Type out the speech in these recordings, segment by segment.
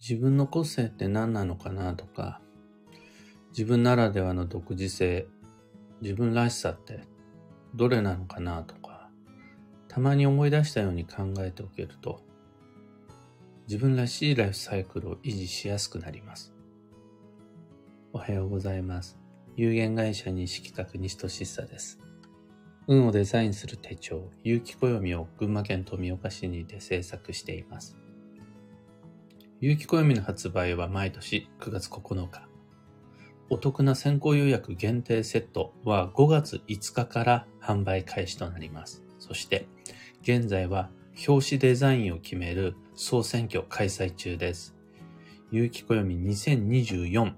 自分の個性って何なのかなとか、自分ならではの独自性、自分らしさってどれなのかなとか、たまに思い出したように考えておけると、自分らしいライフサイクルを維持しやすくなります。おはようございます。有限会社西企画西俊久です。運をデザインする手帳、有機暦を群馬県富岡市にて制作しています。有機暦の発売は毎年9月9日。お得な先行予約限定セットは5月5日から販売開始となります。そして、現在は表紙デザインを決める総選挙開催中です。有機暦2024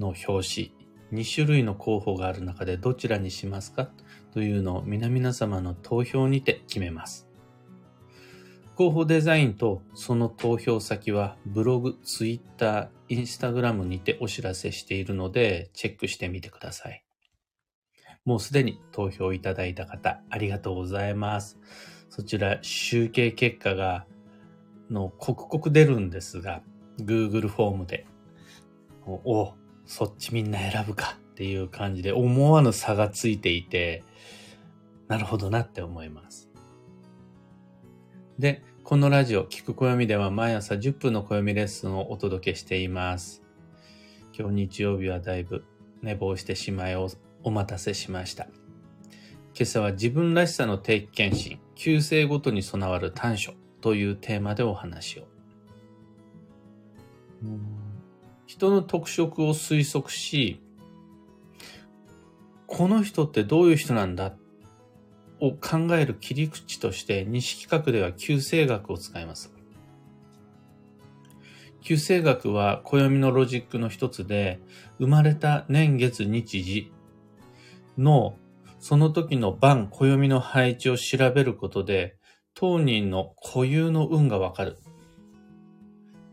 の表紙、2種類の候補がある中でどちらにしますかというのを皆々様の投票にて決めます。候補デザインとその投票先はブログ、ツイッター、インスタグラムにてお知らせしているのでチェックしてみてください。もうすでに投票いただいた方ありがとうございます。そちら集計結果がの刻々出るんですが Google フォームでお、そっちみんな選ぶかっていう感じで思わぬ差がついていてなるほどなって思います。で、このラジオ、聞く暦では毎朝10分の暦レッスンをお届けしています。今日日曜日はだいぶ寝坊してしまいお待たせしました。今朝は自分らしさの定期検診、旧姓ごとに備わる短所というテーマでお話を。人の特色を推測し、この人ってどういう人なんだを考える切り口として西企画では旧星学を使います。旧星学は暦のロジックの一つで生まれた年月日時のその時の晩暦の配置を調べることで当人の固有の運がわかる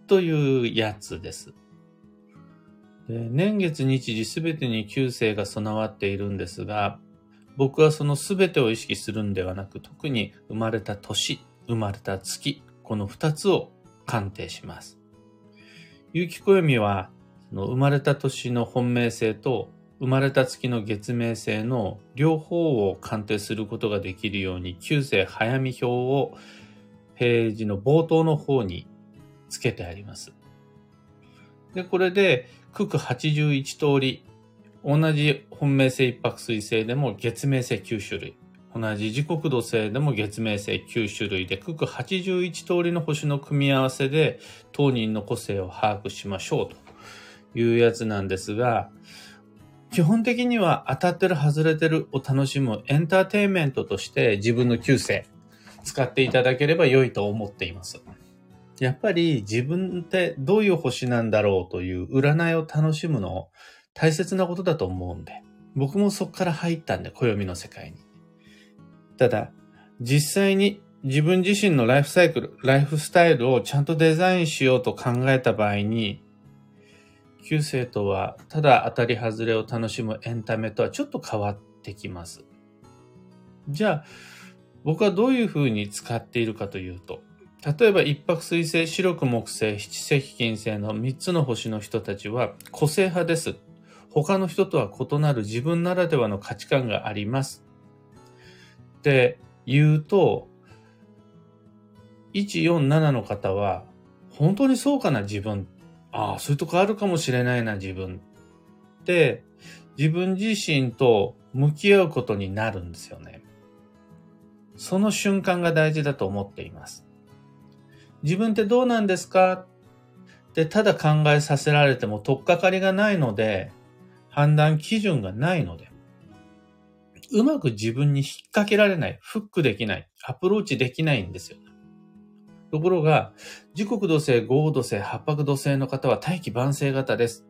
というやつです。で年月日時すべてに旧星が備わっているんですが、僕はその全てを意識するんではなく、特に生まれた年、生まれた月、この二つを鑑定します。有機暦は、その生まれた年の本命性と生まれた月の月命性の両方を鑑定することができるように、旧世早見表をページの冒頭の方に付けてあります。で、これで、九九81通り同じ本命性一泊水星でも月命性9種類。同じ時刻土星でも月命性9種類で、九九81通りの星の組み合わせで当人の個性を把握しましょうというやつなんですが、基本的には当たってる外れてるを楽しむエンターテインメントとして自分の旧星使っていただければ良いと思っています。やっぱり自分ってどういう星なんだろうという占いを楽しむのを大切なことだと思うんで、僕もそこから入ったんで、暦の世界に。ただ、実際に自分自身のライフサイクル、ライフスタイルをちゃんとデザインしようと考えた場合に、旧世とはただ当たり外れを楽しむエンタメとはちょっと変わってきます。じゃあ、僕はどういうふうに使っているかというと、例えば一泊水星、白く木星、七石金星の三つの星の人たちは個性派です。他の人とは異なる自分ならではの価値観があります。って言うと、147の方は、本当にそうかな自分。ああ、そういうとこあるかもしれないな自分。って、自分自身と向き合うことになるんですよね。その瞬間が大事だと思っています。自分ってどうなんですか？ってただ考えさせられても取っかかりがないので、判断基準がないので、うまく自分に引っ掛けられない、フックできない、アプローチできないんですよ。ところが、時刻土星、豪土星、八白土星の方は大気晩成型です。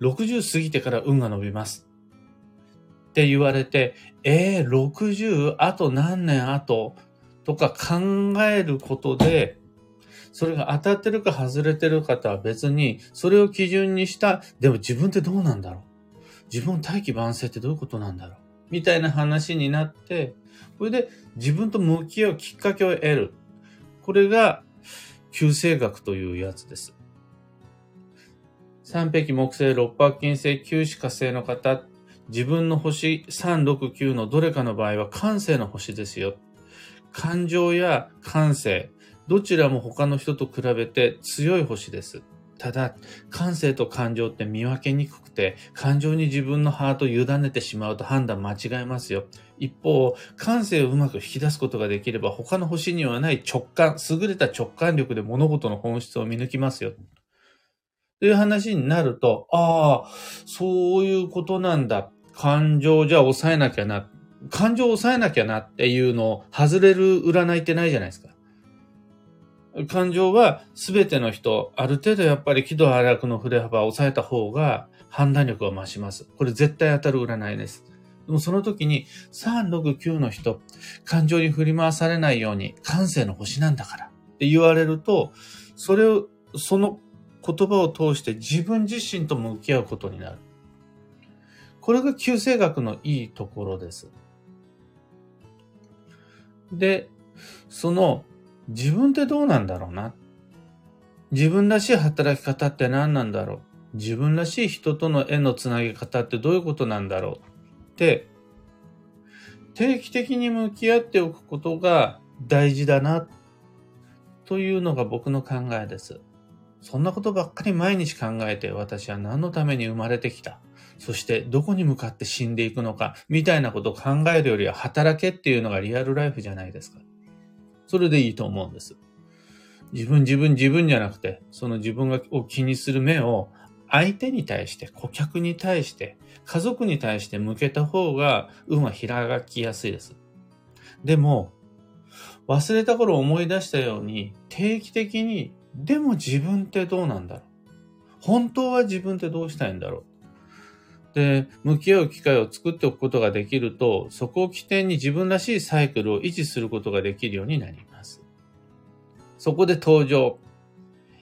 60過ぎてから運が伸びます。って言われて、えー、60あと何年後とか考えることで、それが当たってるか外れてるかとは別に、それを基準にした、でも自分ってどうなんだろう？自分大器晩成ってどういうことなんだろう？みたいな話になって、これで自分と向き合うきっかけを得る。これが、旧星学というやつです。三匹木星、六白金星、九死火星の方、自分の星3、6、9のどれかの場合は感性の星ですよ。感情や感性、どちらも他の人と比べて強い星です。ただ、感性と感情って見分けにくくて、感情に自分のハートを委ねてしまうと判断間違えますよ。一方、感性をうまく引き出すことができれば、他の星にはない直感、優れた直感力で物事の本質を見抜きますよ。という話になると、ああ、そういうことなんだ。感情じゃ抑えなきゃな。感情を抑えなきゃなっていうのを外れる占いってないじゃないですか。感情は全ての人、ある程度やっぱり喜怒哀楽の振れ幅を抑えた方が判断力が増します。これ絶対当たる占いです。でもその時に3、6、9の人、感情に振り回されないように感性の星なんだからって言われると、それを、その言葉を通して自分自身と向き合うことになる。これが旧世学のいいところです。で、その自分ってどうなんだろうな？自分らしい働き方って何なんだろう？自分らしい人との縁のつなげ方ってどういうことなんだろう？って、定期的に向き合っておくことが大事だな、というのが僕の考えです。そんなことばっかり毎日考えて私は何のために生まれてきた？そしてどこに向かって死んでいくのか、みたいなことを考えるよりは働けっていうのがリアルライフじゃないですか。それでいいと思うんです。自分自分自分じゃなくて、その自分がを気にする目を相手に対して、顧客に対して、家族に対して向けた方が運は開きやすいです。でも、忘れた頃思い出したように、定期的に、でも自分ってどうなんだろう？本当は自分ってどうしたいんだろう？で、向き合う機会を作っておくことができると、そこを起点に自分らしいサイクルを維持することができるようになります。そこで登場。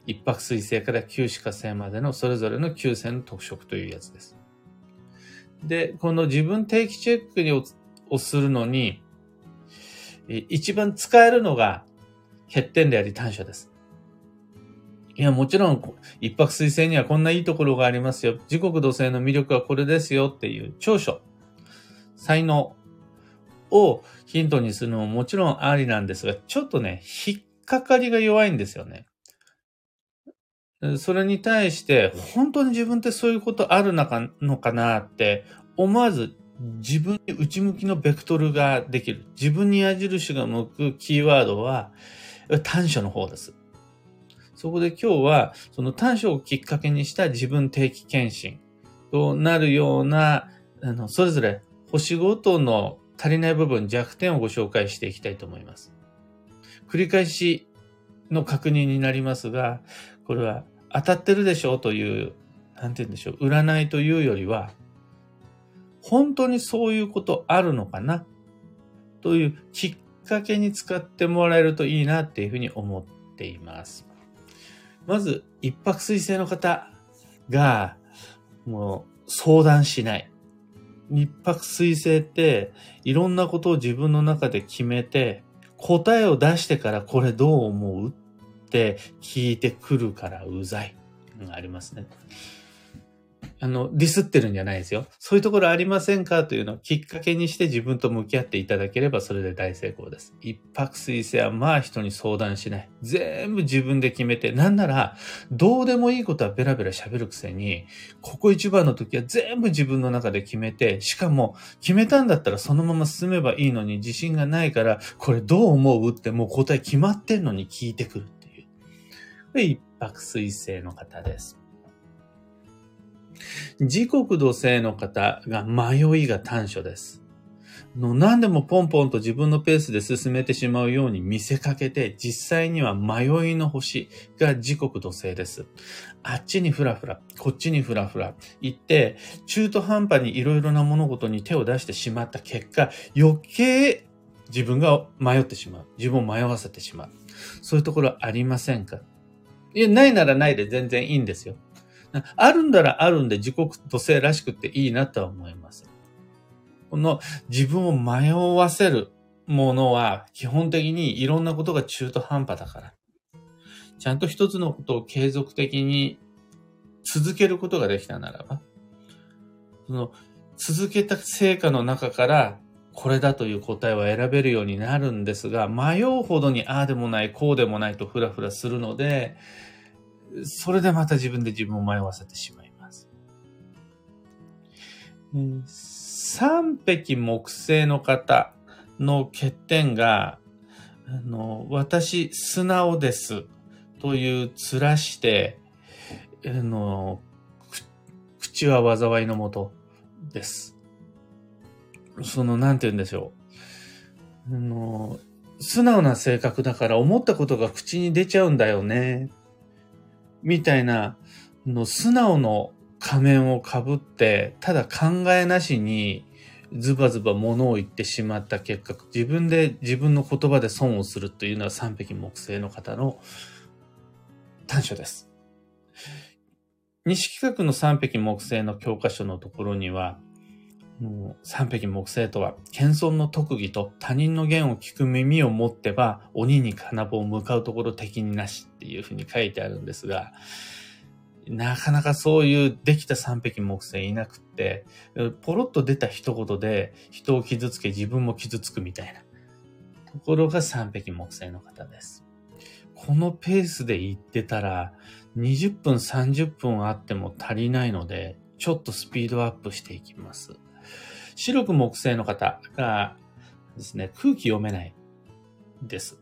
一泊水星から九死火星までのそれぞれの9星の特色というやつです。で、この自分定期チェックにをするのに、一番使えるのが欠点であり短所です。いや、もちろん、一泊水星にはこんないいところがありますよ。時刻土星の魅力はこれですよっていう長所、才能をヒントにするのももちろんありなんですが、ちょっとね、引っかかりが弱いんですよね。それに対して、本当に自分ってそういうことあるのかのかなって思わず自分に内向きのベクトルができる。自分に矢印が向くキーワードは短所の方です。そこで今日は、その短所をきっかけにした自分定期検診となるような、あの、それぞれ星ごとの足りない部分、弱点をご紹介していきたいと思います。繰り返しの確認になりますが、これは当たってるでしょうという、なんて言うんでしょう、占いというよりは、本当にそういうことあるのかな？というきっかけに使ってもらえるといいなっていうふうに思っています。まず、一泊水星の方が、もう、相談しない。一泊水星って、いろんなことを自分の中で決めて、答えを出してからこれどう思うって聞いてくるからうざい。ありますね。あの、ディスってるんじゃないですよ。そういうところありませんかというのをきっかけにして自分と向き合っていただければそれで大成功です。一泊水星はまあ人に相談しない。全部自分で決めて、なんなら、どうでもいいことはベラベラ喋るくせに、ここ一番の時は全部自分の中で決めて、しかも決めたんだったらそのまま進めばいいのに自信がないから、これどう思うってもう答え決まってんのに聞いてくるっていう。一泊水星の方です。時刻土星の方が迷いが短所です。の何でもポンポンと自分のペースで進めてしまうように見せかけて、実際には迷いの星が時刻土星です。あっちにふらふら、こっちにふらふら行って、中途半端にいろいろな物事に手を出してしまった結果、余計自分が迷ってしまう。自分を迷わせてしまう。そういうところありませんか？いや、ないならないで全然いいんですよ。あるんだらあるんで自国土星らしくっていいなとは思います。この自分を迷わせるものは基本的にいろんなことが中途半端だから。ちゃんと一つのことを継続的に続けることができたならば、その続けた成果の中からこれだという答えは選べるようになるんですが、迷うほどにああでもない、こうでもないとフラフラするので、それでまた自分で自分を迷わせてしまいます。三匹木星の方の欠点が、あの、私、素直です。という面して、あの、口は災いのもとです。その、なんて言うんでしょう。あの、素直な性格だから思ったことが口に出ちゃうんだよね。みたいな、の素直の仮面をかぶって、ただ考えなしにズバズバ物を言ってしまった結果、自分で自分の言葉で損をするというのは三匹木星の方の短所です。西企画の三匹木星の教科書のところには、三匹木星とは、謙遜の特技と他人の言を聞く耳を持ってば、鬼に金棒を向かうところ敵になしっていうふうに書いてあるんですが、なかなかそういうできた三匹木星いなくって、ポロッと出た一言で人を傷つけ自分も傷つくみたいなところが三匹木星の方です。このペースで行ってたら、20分30分あっても足りないので、ちょっとスピードアップしていきます。白く木星の方がですね、空気読めないです。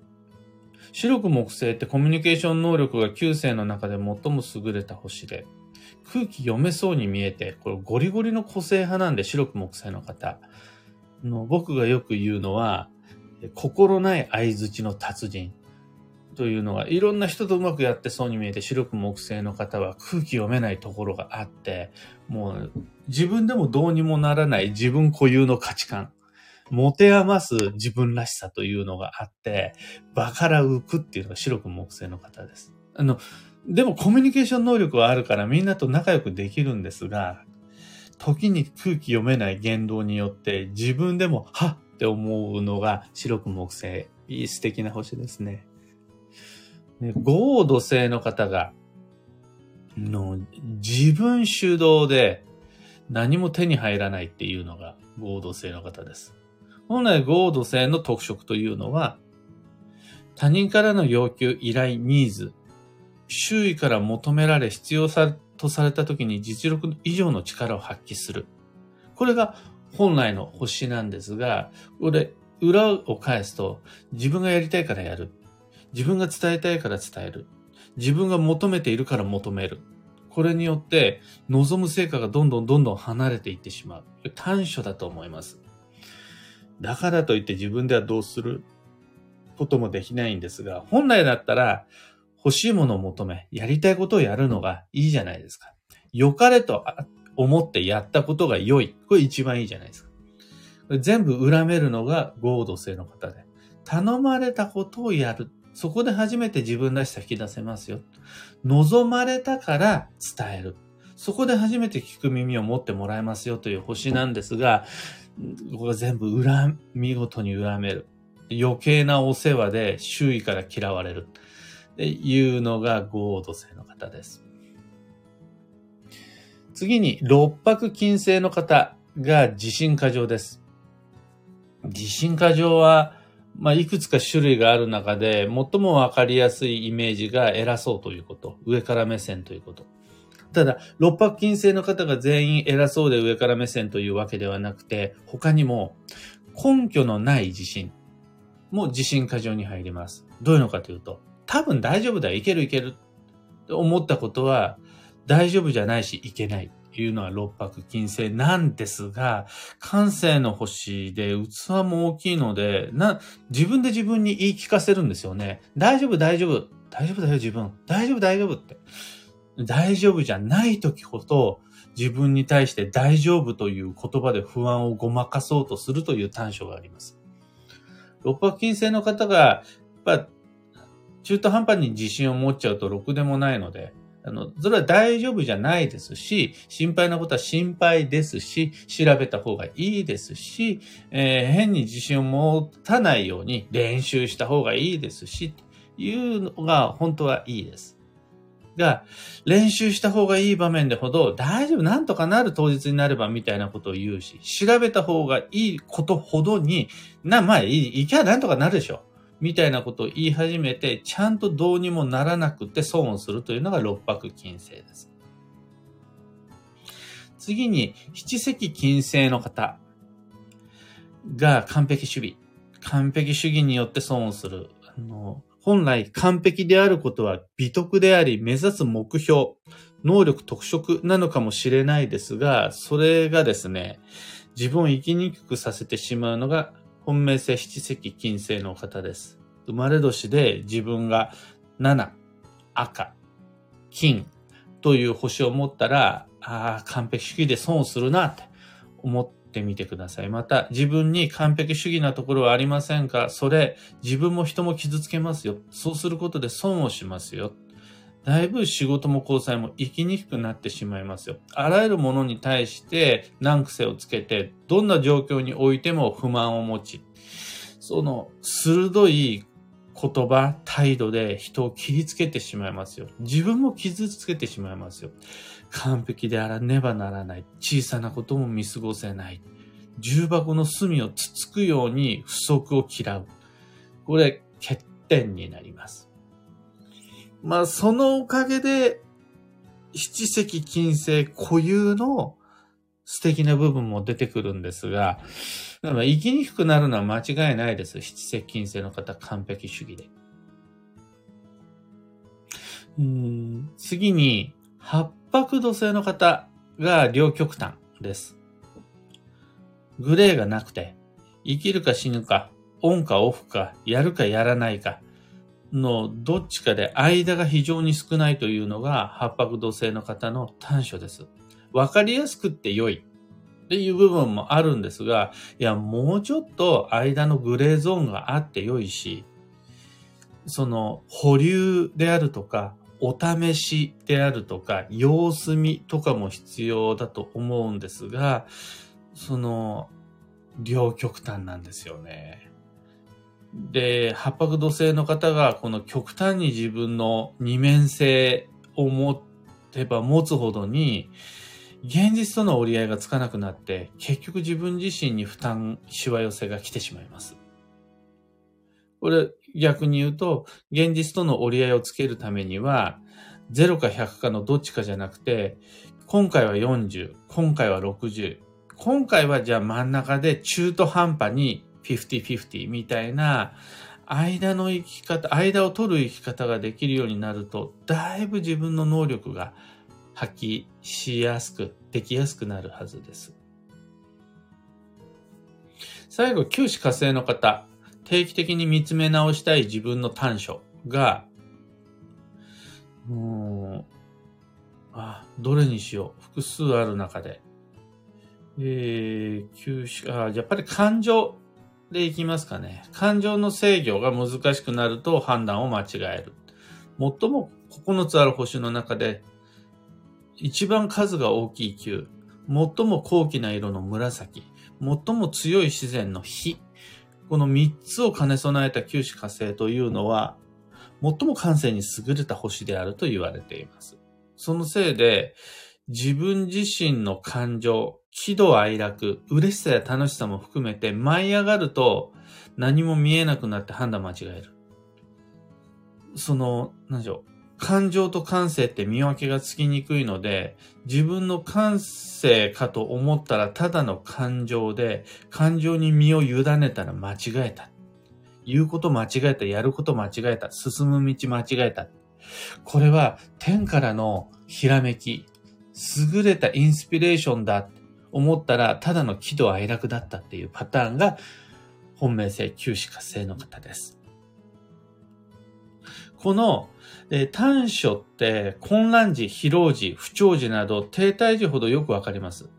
白く木星ってコミュニケーション能力が9星の中で最も優れた星で、空気読めそうに見えて、これゴリゴリの個性派なんで白く木星の方。の僕がよく言うのは、心ない相づちの達人というのが、いろんな人とうまくやってそうに見えて、白く木星の方は空気読めないところがあって、もう自分でもどうにもならない自分固有の価値観。持て余す自分らしさというのがあって、場から浮くっていうのが白く木星の方です。あの、でもコミュニケーション能力はあるからみんなと仲良くできるんですが、時に空気読めない言動によって自分でもはっって思うのが白く木星。いい素敵な星ですね。合土星の方が、の自分主導で何も手に入らないっていうのが合土星の方です。本来合土星の特色というのは、他人からの要求、依頼、ニーズ、周囲から求められ必要さとされた時に実力以上の力を発揮する。これが本来の星なんですが、これ、裏を返すと、自分がやりたいからやる。自分が伝えたいから伝える。自分が求めているから求める。これによって、望む成果がどんどんどんどん離れていってしまう。短所だと思います。だからといって自分ではどうする？こともできないんですが、本来だったら欲しいものを求め、やりたいことをやるのがいいじゃないですか。良かれと思ってやったことが良い。これ一番いいじゃないですか。全部恨めるのが合同性の方で。頼まれたことをやる。そこで初めて自分らしさ引き出せますよ。望まれたから伝える。そこで初めて聞く耳を持ってもらえますよという星なんですが、ここが全部恨、見事に恨める。余計なお世話で周囲から嫌われる。っていうのが合土星の方です。次に、六白金星の方が自信過剰です。自信過剰は、まあ、いくつか種類がある中で、最もわかりやすいイメージが偉そうということ。上から目線ということ。ただ、六白金星の方が全員偉そうで上から目線というわけではなくて、他にも根拠のない自信も自信過剰に入ります。どういうのかというと、多分大丈夫だ、いけるいけると思ったことは、大丈夫じゃないし、いけないいうのは六白金星なんですが、感性の星で器も大きいので、な、自分で自分に言い聞かせるんですよね。大丈夫、大丈夫。大丈夫だよ、自分。大丈夫、大丈夫って。大丈夫じゃない時ほど、自分に対して大丈夫という言葉で不安をごまかそうとするという短所があります。六白金星の方が、やっぱ、中途半端に自信を持っちゃうとろくでもないので、あの、それは大丈夫じゃないですし、心配なことは心配ですし、調べた方がいいですし、えー、変に自信を持たないように練習した方がいいですし、いうのが本当はいいです。が、練習した方がいい場面でほど、大丈夫、なんとかなる当日になればみたいなことを言うし、調べた方がいいことほどに、な、まあ、いい、いきゃなんとかなるでしょう。みたいなことを言い始めて、ちゃんとどうにもならなくて損をするというのが六白金星です。次に、七石金星の方が完璧主義。完璧主義によって損をする。あの、本来完璧であることは美徳であり、目指す目標、能力特色なのかもしれないですが、それがですね、自分を生きにくくさせてしまうのが、本命性七石金星の方です。生まれ年で自分が7、赤、金という星を持ったら、ああ、完璧主義で損をするなって思ってみてください。また、自分に完璧主義なところはありませんかそれ、自分も人も傷つけますよ。そうすることで損をしますよ。だいぶ仕事も交際も生きにくくなってしまいますよ。あらゆるものに対して難癖をつけて、どんな状況においても不満を持ち、その鋭い言葉、態度で人を切りつけてしまいますよ。自分も傷つけてしまいますよ。完璧であらねばならない。小さなことも見過ごせない。重箱の隅をつつくように不足を嫌う。これ、欠点になります。まあ、そのおかげで、七石金星固有の素敵な部分も出てくるんですが、だから生きにくくなるのは間違いないです。七石金星の方、完璧主義で。うん次に、八白土星の方が両極端です。グレーがなくて、生きるか死ぬか、オンかオフか、やるかやらないかのどっちかで間が非常に少ないというのが八白土星の方の短所です。わかりやすくって良いっていう部分もあるんですが、いや、もうちょっと間のグレーゾーンがあって良いし、その保留であるとか、お試しであるとか、様子見とかも必要だと思うんですが、その、両極端なんですよね。で、八白土星の方がこの極端に自分の二面性を持てば持つほどに、現実との折り合いがつかなくなって、結局自分自身に負担、しわ寄せが来てしまいます。これ、逆に言うと、現実との折り合いをつけるためには、0か100かのどっちかじゃなくて、今回は40、今回は60、今回はじゃあ真ん中で中途半端に50-50みたいな、間の生き方、間を取る生き方ができるようになると、だいぶ自分の能力が発揮しやすく、できやすくなるはずです。最後、九死火星の方。定期的に見つめ直したい自分の短所が、もう、あ、どれにしよう。複数ある中で。えー、九死、あ、やっぱり感情でいきますかね。感情の制御が難しくなると判断を間違える。最も9つある星の中で、一番数が大きい球、最も高貴な色の紫、最も強い自然の火、この3つを兼ね備えた九死火星というのは、最も感性に優れた星であると言われています。そのせいで、自分自身の感情、喜怒哀楽、嬉しさや楽しさも含めて舞い上がると何も見えなくなって判断間違える。その、何でしょう。感情と感性って見分けがつきにくいので、自分の感性かと思ったらただの感情で、感情に身を委ねたら間違えた。言うこと間違えた、やること間違えた、進む道間違えた。これは天からのひらめき、優れたインスピレーションだ思ったら、ただの喜怒哀楽だったっていうパターンが、本命性九死活性の方です。この、短所って混乱時、疲労時、不調時など停滞時ほどよくわかります。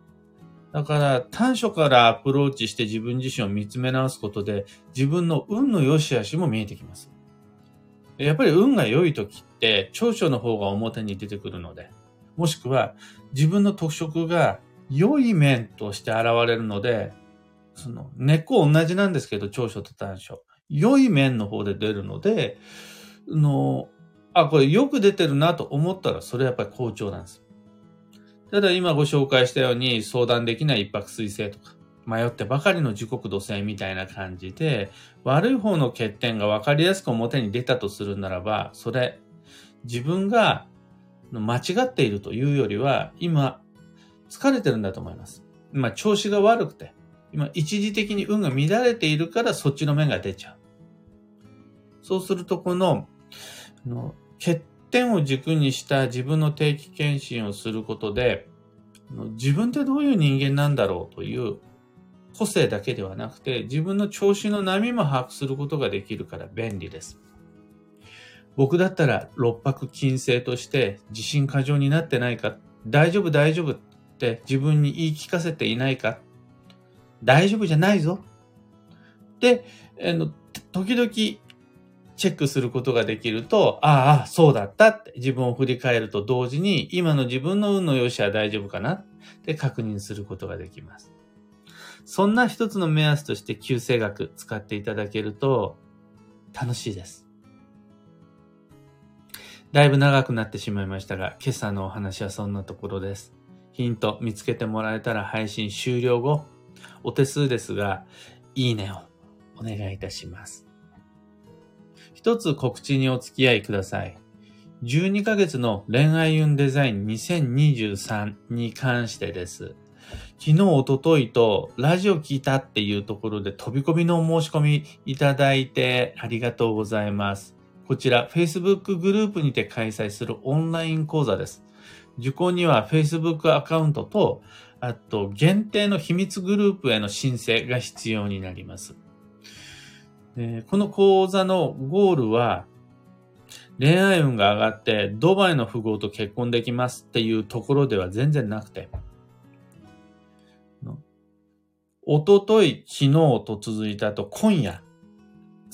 だから短所からアプローチして自分自身を見つめ直すことで自分の運の良し悪しも見えてきます。やっぱり運が良い時って長所の方が表に出てくるので、もしくは自分の特色が良い面として現れるので、その根っこ同じなんですけど長所と短所。良い面の方で出るので、のあ、これよく出てるなと思ったら、それやっぱり好調なんです。ただ今ご紹介したように相談できない一泊水星とか、迷ってばかりの時刻土星みたいな感じで、悪い方の欠点が分かりやすく表に出たとするならば、それ、自分が間違っているというよりは、今、疲れてるんだと思います。今、調子が悪くて、今、一時的に運が乱れているからそっちの面が出ちゃう。そうすると、この、の欠点を軸にした自分の定期検診をすることで、自分ってどういう人間なんだろうという個性だけではなくて、自分の調子の波も把握することができるから便利です。僕だったら六白金星として自信過剰になってないか、大丈夫大丈夫って自分に言い聞かせていないか、大丈夫じゃないぞで、あの、時々チェックすることができると、ああ、そうだったって自分を振り返ると同時に、今の自分の運の良しは大丈夫かなって確認することができます。そんな一つの目安として旧星学使っていただけると楽しいです。だいぶ長くなってしまいましたが、今朝のお話はそんなところです。ヒント見つけてもらえたら配信終了後、お手数ですが、いいねをお願いいたします。一つ告知にお付き合いください。12ヶ月の恋愛運デザイン2023に関してです。昨日、おとといとラジオ聞いたっていうところで飛び込みのお申し込みいただいてありがとうございます。こちら Facebook グループにて開催するオンライン講座です。受講には Facebook アカウントと、あと限定の秘密グループへの申請が必要になります。この講座のゴールは、恋愛運が上がってドバイの富豪と結婚できますっていうところでは全然なくて、おととい、昨日と続いたと今夜、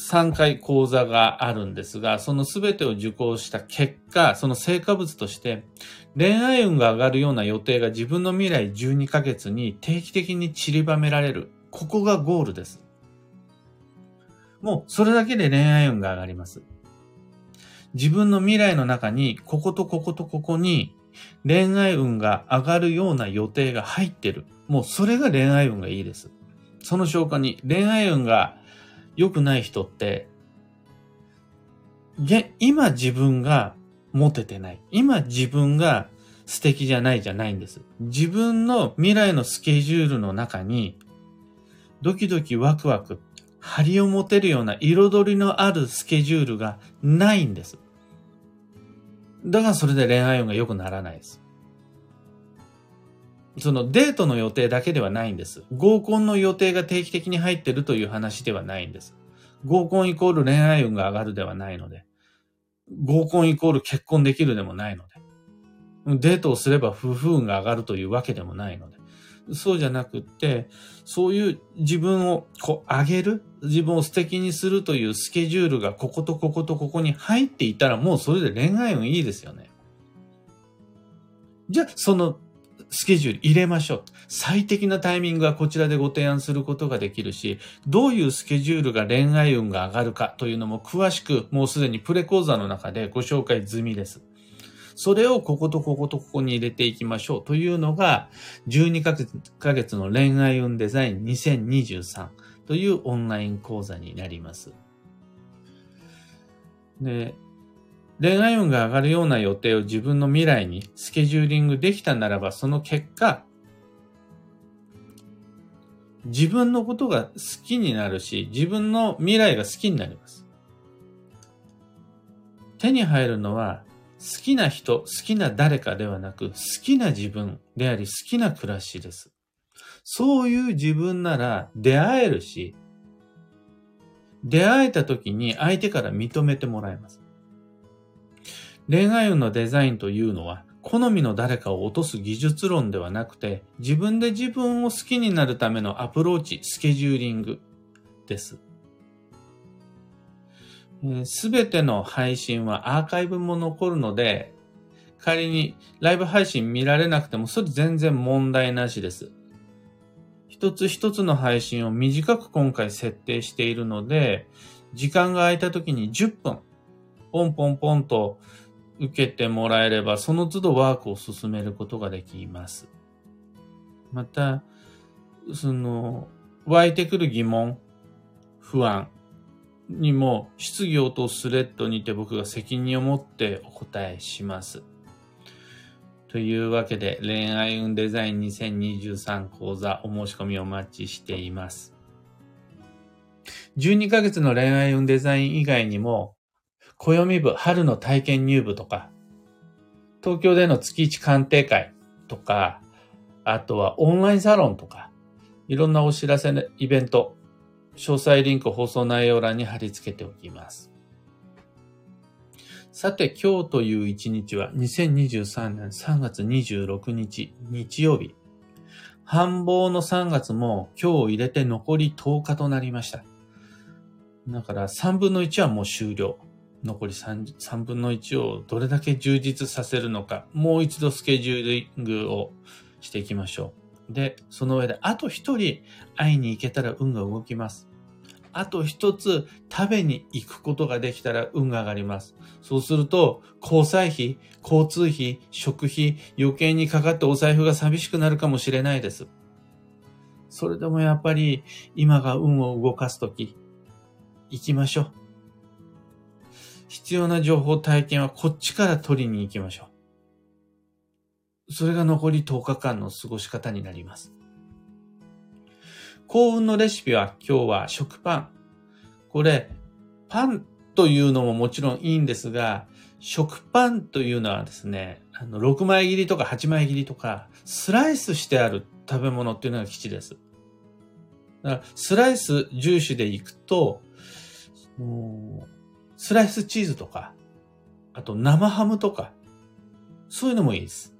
3回講座があるんですが、その全てを受講した結果、その成果物として、恋愛運が上がるような予定が自分の未来12ヶ月に定期的に散りばめられる。ここがゴールです。もうそれだけで恋愛運が上がります。自分の未来の中に、こことこことここに恋愛運が上がるような予定が入ってる。もうそれが恋愛運がいいです。その証拠に恋愛運が良くない人って、今自分がモテてない。今自分が素敵じゃないじゃないんです。自分の未来のスケジュールの中に、ドキドキワクワク張りを持てるような彩りのあるスケジュールがないんです。だからそれで恋愛運が良くならないです。そのデートの予定だけではないんです。合コンの予定が定期的に入ってるという話ではないんです。合コンイコール恋愛運が上がるではないので、合コンイコール結婚できるでもないので、デートをすれば夫婦運が上がるというわけでもないので、そうじゃなくって、そういう自分をこう上げる、自分を素敵にするというスケジュールがこことこことここに入っていたらもうそれで恋愛運いいですよね。じゃあ、そのスケジュール入れましょう。最適なタイミングはこちらでご提案することができるし、どういうスケジュールが恋愛運が上がるかというのも詳しくもうすでにプレ講座の中でご紹介済みです。それをこことこことここに入れていきましょうというのが、12ヶ月の恋愛運デザイン2023というオンライン講座になります。で、恋愛運が上がるような予定を自分の未来にスケジューリングできたならば、その結果、自分のことが好きになるし、自分の未来が好きになります。手に入るのは好きな人、好きな誰かではなく、好きな自分であり、好きな暮らしです。そういう自分なら出会えるし、出会えた時に相手から認めてもらえます。恋愛運のデザインというのは、好みの誰かを落とす技術論ではなくて、自分で自分を好きになるためのアプローチ、スケジューリングです。すべての配信はアーカイブも残るので、仮にライブ配信見られなくても、それ全然問題なしです。一つ一つの配信を短く今回設定しているので、時間が空いた時に10分、ポンポンポンと受けてもらえれば、その都度ワークを進めることができます。また、その、湧いてくる疑問、不安にも質疑応答スレッドにて僕が責任を持ってお答えします。というわけで、恋愛運デザイン2023講座お申し込みお待ちしています。12ヶ月の恋愛運デザイン以外にも、暦部、春の体験入部とか、東京での月一鑑定会とか、あとはオンラインサロンとか、いろんなお知らせのイベント、詳細リンク放送内容欄に貼り付けておきます。さて今日という一日は2023年3月26日日曜日。繁忙の3月も今日を入れて残り10日となりました。だから3分の1はもう終了。残り 3, 3分の1をどれだけ充実させるのか、もう一度スケジューリングをしていきましょう。で、その上であと一人会いに行けたら運が動きます。あと一つ食べに行くことができたら運が上がります。そうすると、交際費、交通費、食費、余計にかかってお財布が寂しくなるかもしれないです。それでもやっぱり今が運を動かすとき、行きましょう。必要な情報体験はこっちから取りに行きましょう。それが残り10日間の過ごし方になります。幸運のレシピは今日は食パン。これ、パンというのももちろんいいんですが、食パンというのはですね、あの、6枚切りとか8枚切りとか、スライスしてある食べ物っていうのが基地です。だからスライス重視でいくと、スライスチーズとか、あと生ハムとか、そういうのもいいです。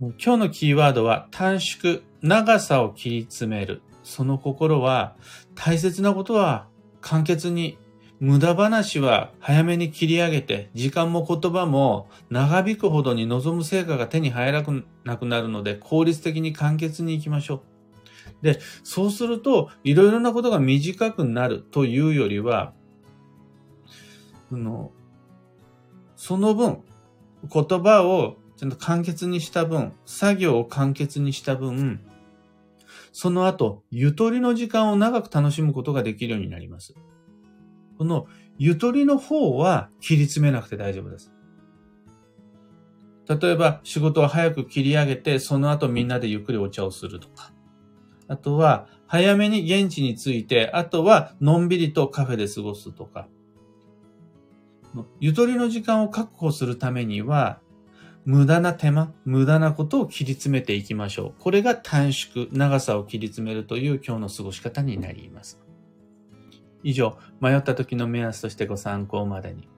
今日のキーワードは短縮、長さを切り詰める。その心は、大切なことは簡潔に、無駄話は早めに切り上げて、時間も言葉も長引くほどに望む成果が手に入らなくなるので、効率的に簡潔に行きましょう。で、そうすると、いろいろなことが短くなるというよりは、その、その分、言葉をちゃんと簡潔にした分、作業を簡潔にした分、その後、ゆとりの時間を長く楽しむことができるようになります。このゆとりの方は切り詰めなくて大丈夫です。例えば仕事を早く切り上げて、その後みんなでゆっくりお茶をするとか。あとは、早めに現地に着いて、あとはのんびりとカフェで過ごすとか。ゆとりの時間を確保するためには、無駄な手間、無駄なことを切り詰めていきましょう。これが短縮、長さを切り詰めるという今日の過ごし方になります。以上、迷った時の目安としてご参考までに。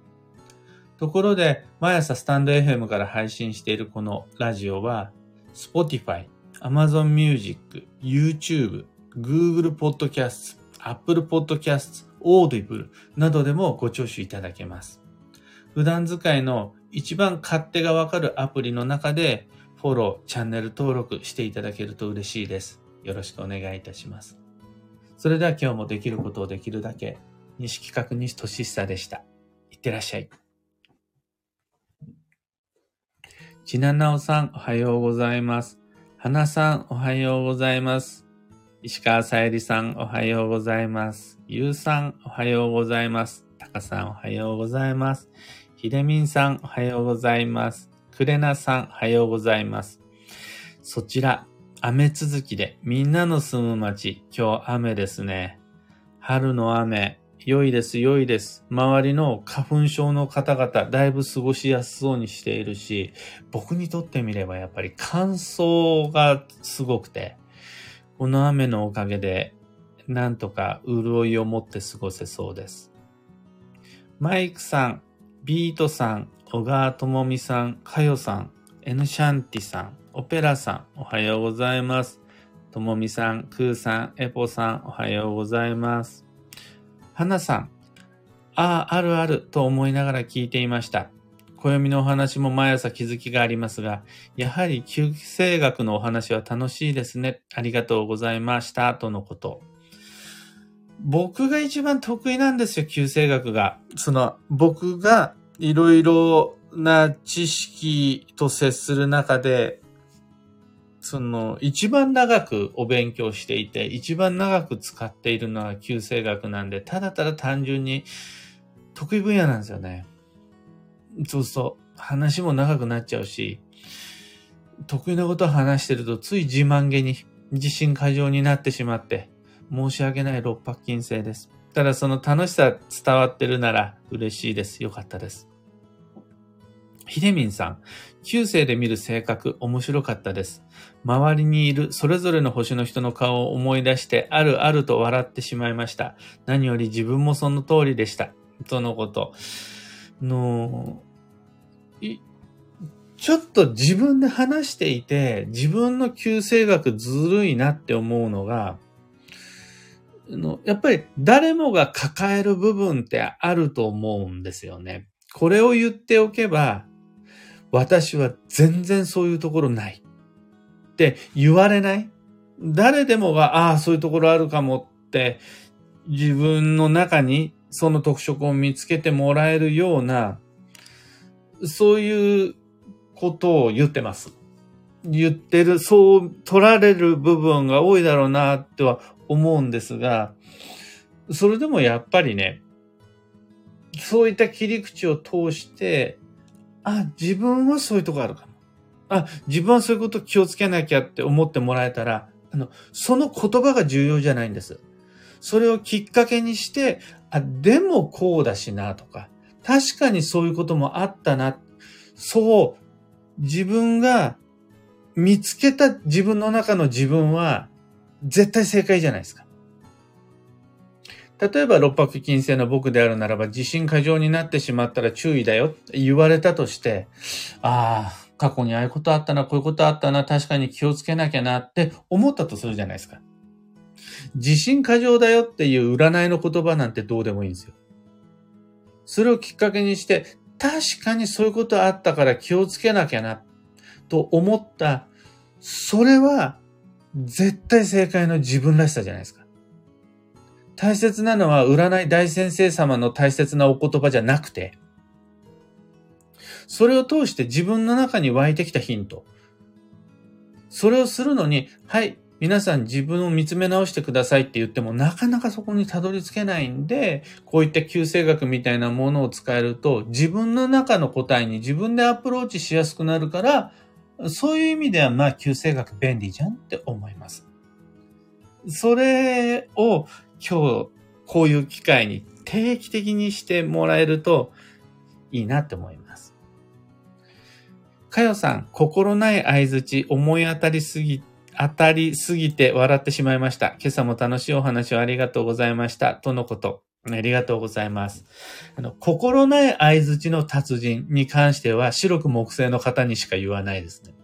ところで、毎朝スタンド FM から配信しているこのラジオは、Spotify、Amazon Music、YouTube、Google Podcast、Apple Podcast、Audible などでもご聴取いただけます。普段使いの一番勝手がわかるアプリの中でフォロー、チャンネル登録していただけると嬉しいです。よろしくお願いいたします。それでは今日もできることをできるだけ、西企画西俊久でした。いってらっしゃい。ちななおさん、おはようございます。はなさん、おはようございます。石川さゆりさん、おはようございます。ゆうさん、おはようございます。たかさん、おはようございます。ひでみんさん、おはようございます。くれなさん、おはようございます。そちら、雨続きで、みんなの住む街、今日雨ですね。春の雨、良いです、良いです。周りの花粉症の方々、だいぶ過ごしやすそうにしているし、僕にとってみればやっぱり乾燥がすごくて、この雨のおかげで、なんとか潤いを持って過ごせそうです。マイクさん、ビートさん、小川智美さん、かよさん、エヌシャンティさん、オペラさん、おはようございます。ともみさん、くーさん、エポさん、おはようございます。はなさん、ああ、あるあると思いながら聞いていました。暦のお話も毎朝気づきがありますが、やはり旧生学のお話は楽しいですね。ありがとうございました。とのこと。僕が一番得意なんですよ、旧生学が。その、僕がいろいろな知識と接する中で、その、一番長くお勉強していて、一番長く使っているのは旧生学なんで、ただただ単純に得意分野なんですよね。そうそう。話も長くなっちゃうし、得意なことを話してるとつい自慢げに自信過剰になってしまって、申し訳ない六白金星です。ただその楽しさ伝わってるなら嬉しいです。よかったです。ひでみんさん、旧世で見る性格面白かったです。周りにいるそれぞれの星の人の顔を思い出してあるあると笑ってしまいました。何より自分もその通りでした。とのこと。の、ちょっと自分で話していて、自分の旧世学ずるいなって思うのが、のやっぱり誰もが抱える部分ってあると思うんですよね。これを言っておけば、私は全然そういうところないって言われない誰でもが、ああ、そういうところあるかもって自分の中にその特色を見つけてもらえるような、そういうことを言ってます。言ってる、そう取られる部分が多いだろうなっては思うんですが、それでもやっぱりね、そういった切り口を通して、あ、自分はそういうとこあるかも。あ、自分はそういうこと気をつけなきゃって思ってもらえたら、あの、その言葉が重要じゃないんです。それをきっかけにして、あ、でもこうだしなとか、確かにそういうこともあったな。そう、自分が見つけた自分の中の自分は絶対正解じゃないですか。例えば六白金星の僕であるならば自信過剰になってしまったら注意だよって言われたとして、ああ、過去にああいうことあったな、こういうことあったな、確かに気をつけなきゃなって思ったとするじゃないですか。自信過剰だよっていう占いの言葉なんてどうでもいいんですよ。それをきっかけにして、確かにそういうことあったから気をつけなきゃな、と思った、それは絶対正解の自分らしさじゃないですか。大切なのは占い大先生様の大切なお言葉じゃなくて、それを通して自分の中に湧いてきたヒント。それをするのに、はい、皆さん自分を見つめ直してくださいって言ってもなかなかそこにたどり着けないんで、こういった旧生学みたいなものを使えると自分の中の答えに自分でアプローチしやすくなるから、そういう意味ではまあ旧生学便利じゃんって思います。それを今日こういう機会に定期的にしてもらえるといいなって思います。かよさん、心ない相づち思い当たりすぎ、当たりすぎて笑ってしまいました。今朝も楽しいお話をありがとうございました。とのこと。ありがとうございます。あの、心ない相づちの達人に関しては白く木星の方にしか言わないですね。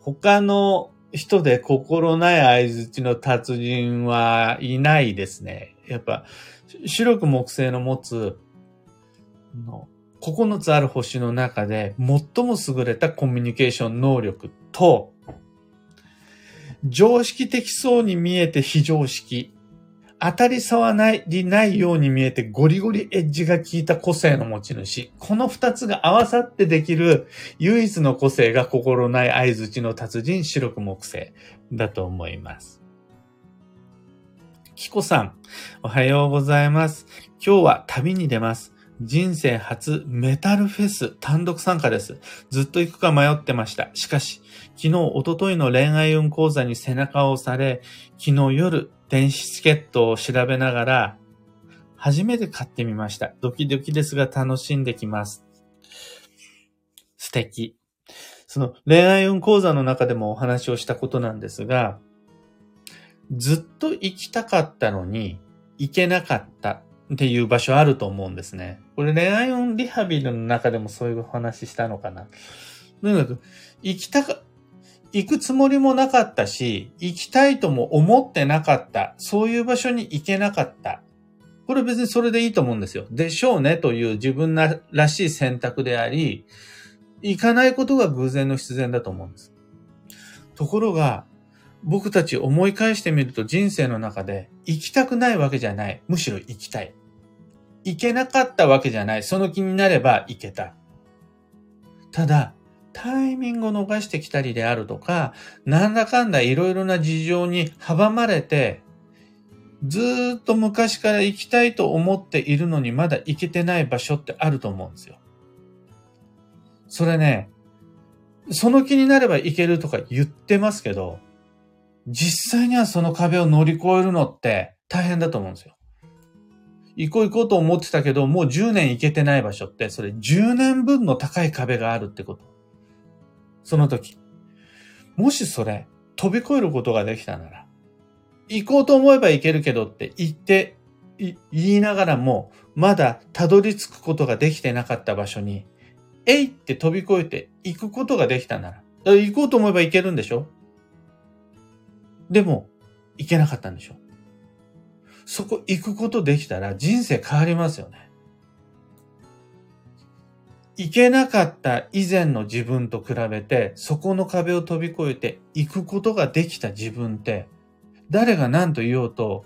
他の人で心ない相づちの達人はいないですね。やっぱ、白く木星の持つ、の9つある星の中で最も優れたコミュニケーション能力と、常識的そうに見えて非常識、当たり障りないように見えてゴリゴリエッジが効いた個性の持ち主。この二つが合わさってできる唯一の個性が心ない合図値の達人白く木星だと思います。キコさん、おはようございます。今日は旅に出ます。人生初メタルフェス単独参加です。ずっと行くか迷ってました。しかし、昨日、おとといの恋愛運講座に背中を押され、昨日夜、電子チケットを調べながら、初めて買ってみました。ドキドキですが楽しんできます。素敵。その恋愛運講座の中でもお話をしたことなんですが、ずっと行きたかったのに行けなかったっていう場所あると思うんですね。これ恋愛運リハビリの中でもそういうお話したのかな。とにかく、行きたか、行くつもりもなかったし、行きたいとも思ってなかった。そういう場所に行けなかった。これ別にそれでいいと思うんですよ。でしょうねという自分らしい選択であり、行かないことが偶然の必然だと思うんです。ところが、僕たち思い返してみると人生の中で行きたくないわけじゃない。むしろ行きたい。行けなかったわけじゃない。その気になれば行けた。ただ、タイミングを逃してきたりであるとか、なんだかんだいろいろな事情に阻まれて、ずっと昔から行きたいと思っているのにまだ行けてない場所ってあると思うんですよ。それね、その気になれば行けるとか言ってますけど、実際にはその壁を乗り越えるのって大変だと思うんですよ。行こう行こうと思ってたけど、もう10年行けてない場所って、それ10年分の高い壁があるってこと。その時。もしそれ、飛び越えることができたなら、行こうと思えば行けるけどって言って、言いながらも、まだたどり着くことができてなかった場所に、えいって飛び越えて行くことができたなら、ら行こうと思えば行けるんでしょ？でも、行けなかったんでしょ？そこ行くことできたら人生変わりますよね。行けなかった以前の自分と比べて、そこの壁を飛び越えて行くことができた自分って、誰が何と言おうと、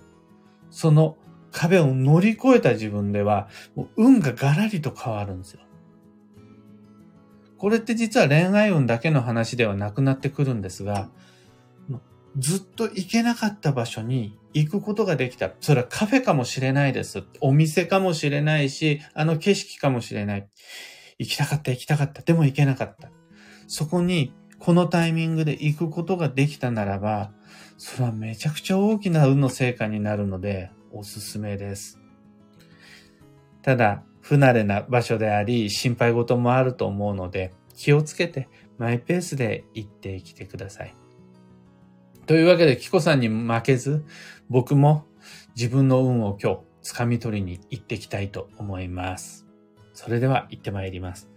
その壁を乗り越えた自分では、運がガラリと変わるんですよ。これって実は恋愛運だけの話ではなくなってくるんですが、ずっと行けなかった場所に行くことができた。それはカフェかもしれないです。お店かもしれないし、あの景色かもしれない。行きたかった、行きたかった。でも行けなかった。そこに、このタイミングで行くことができたならば、それはめちゃくちゃ大きな運の成果になるので、おすすめです。ただ、不慣れな場所であり、心配事もあると思うので、気をつけてマイペースで行ってきてください。というわけで、キコさんに負けず、僕も自分の運を今日、掴み取りに行ってきたいと思います。それでは行ってまいります。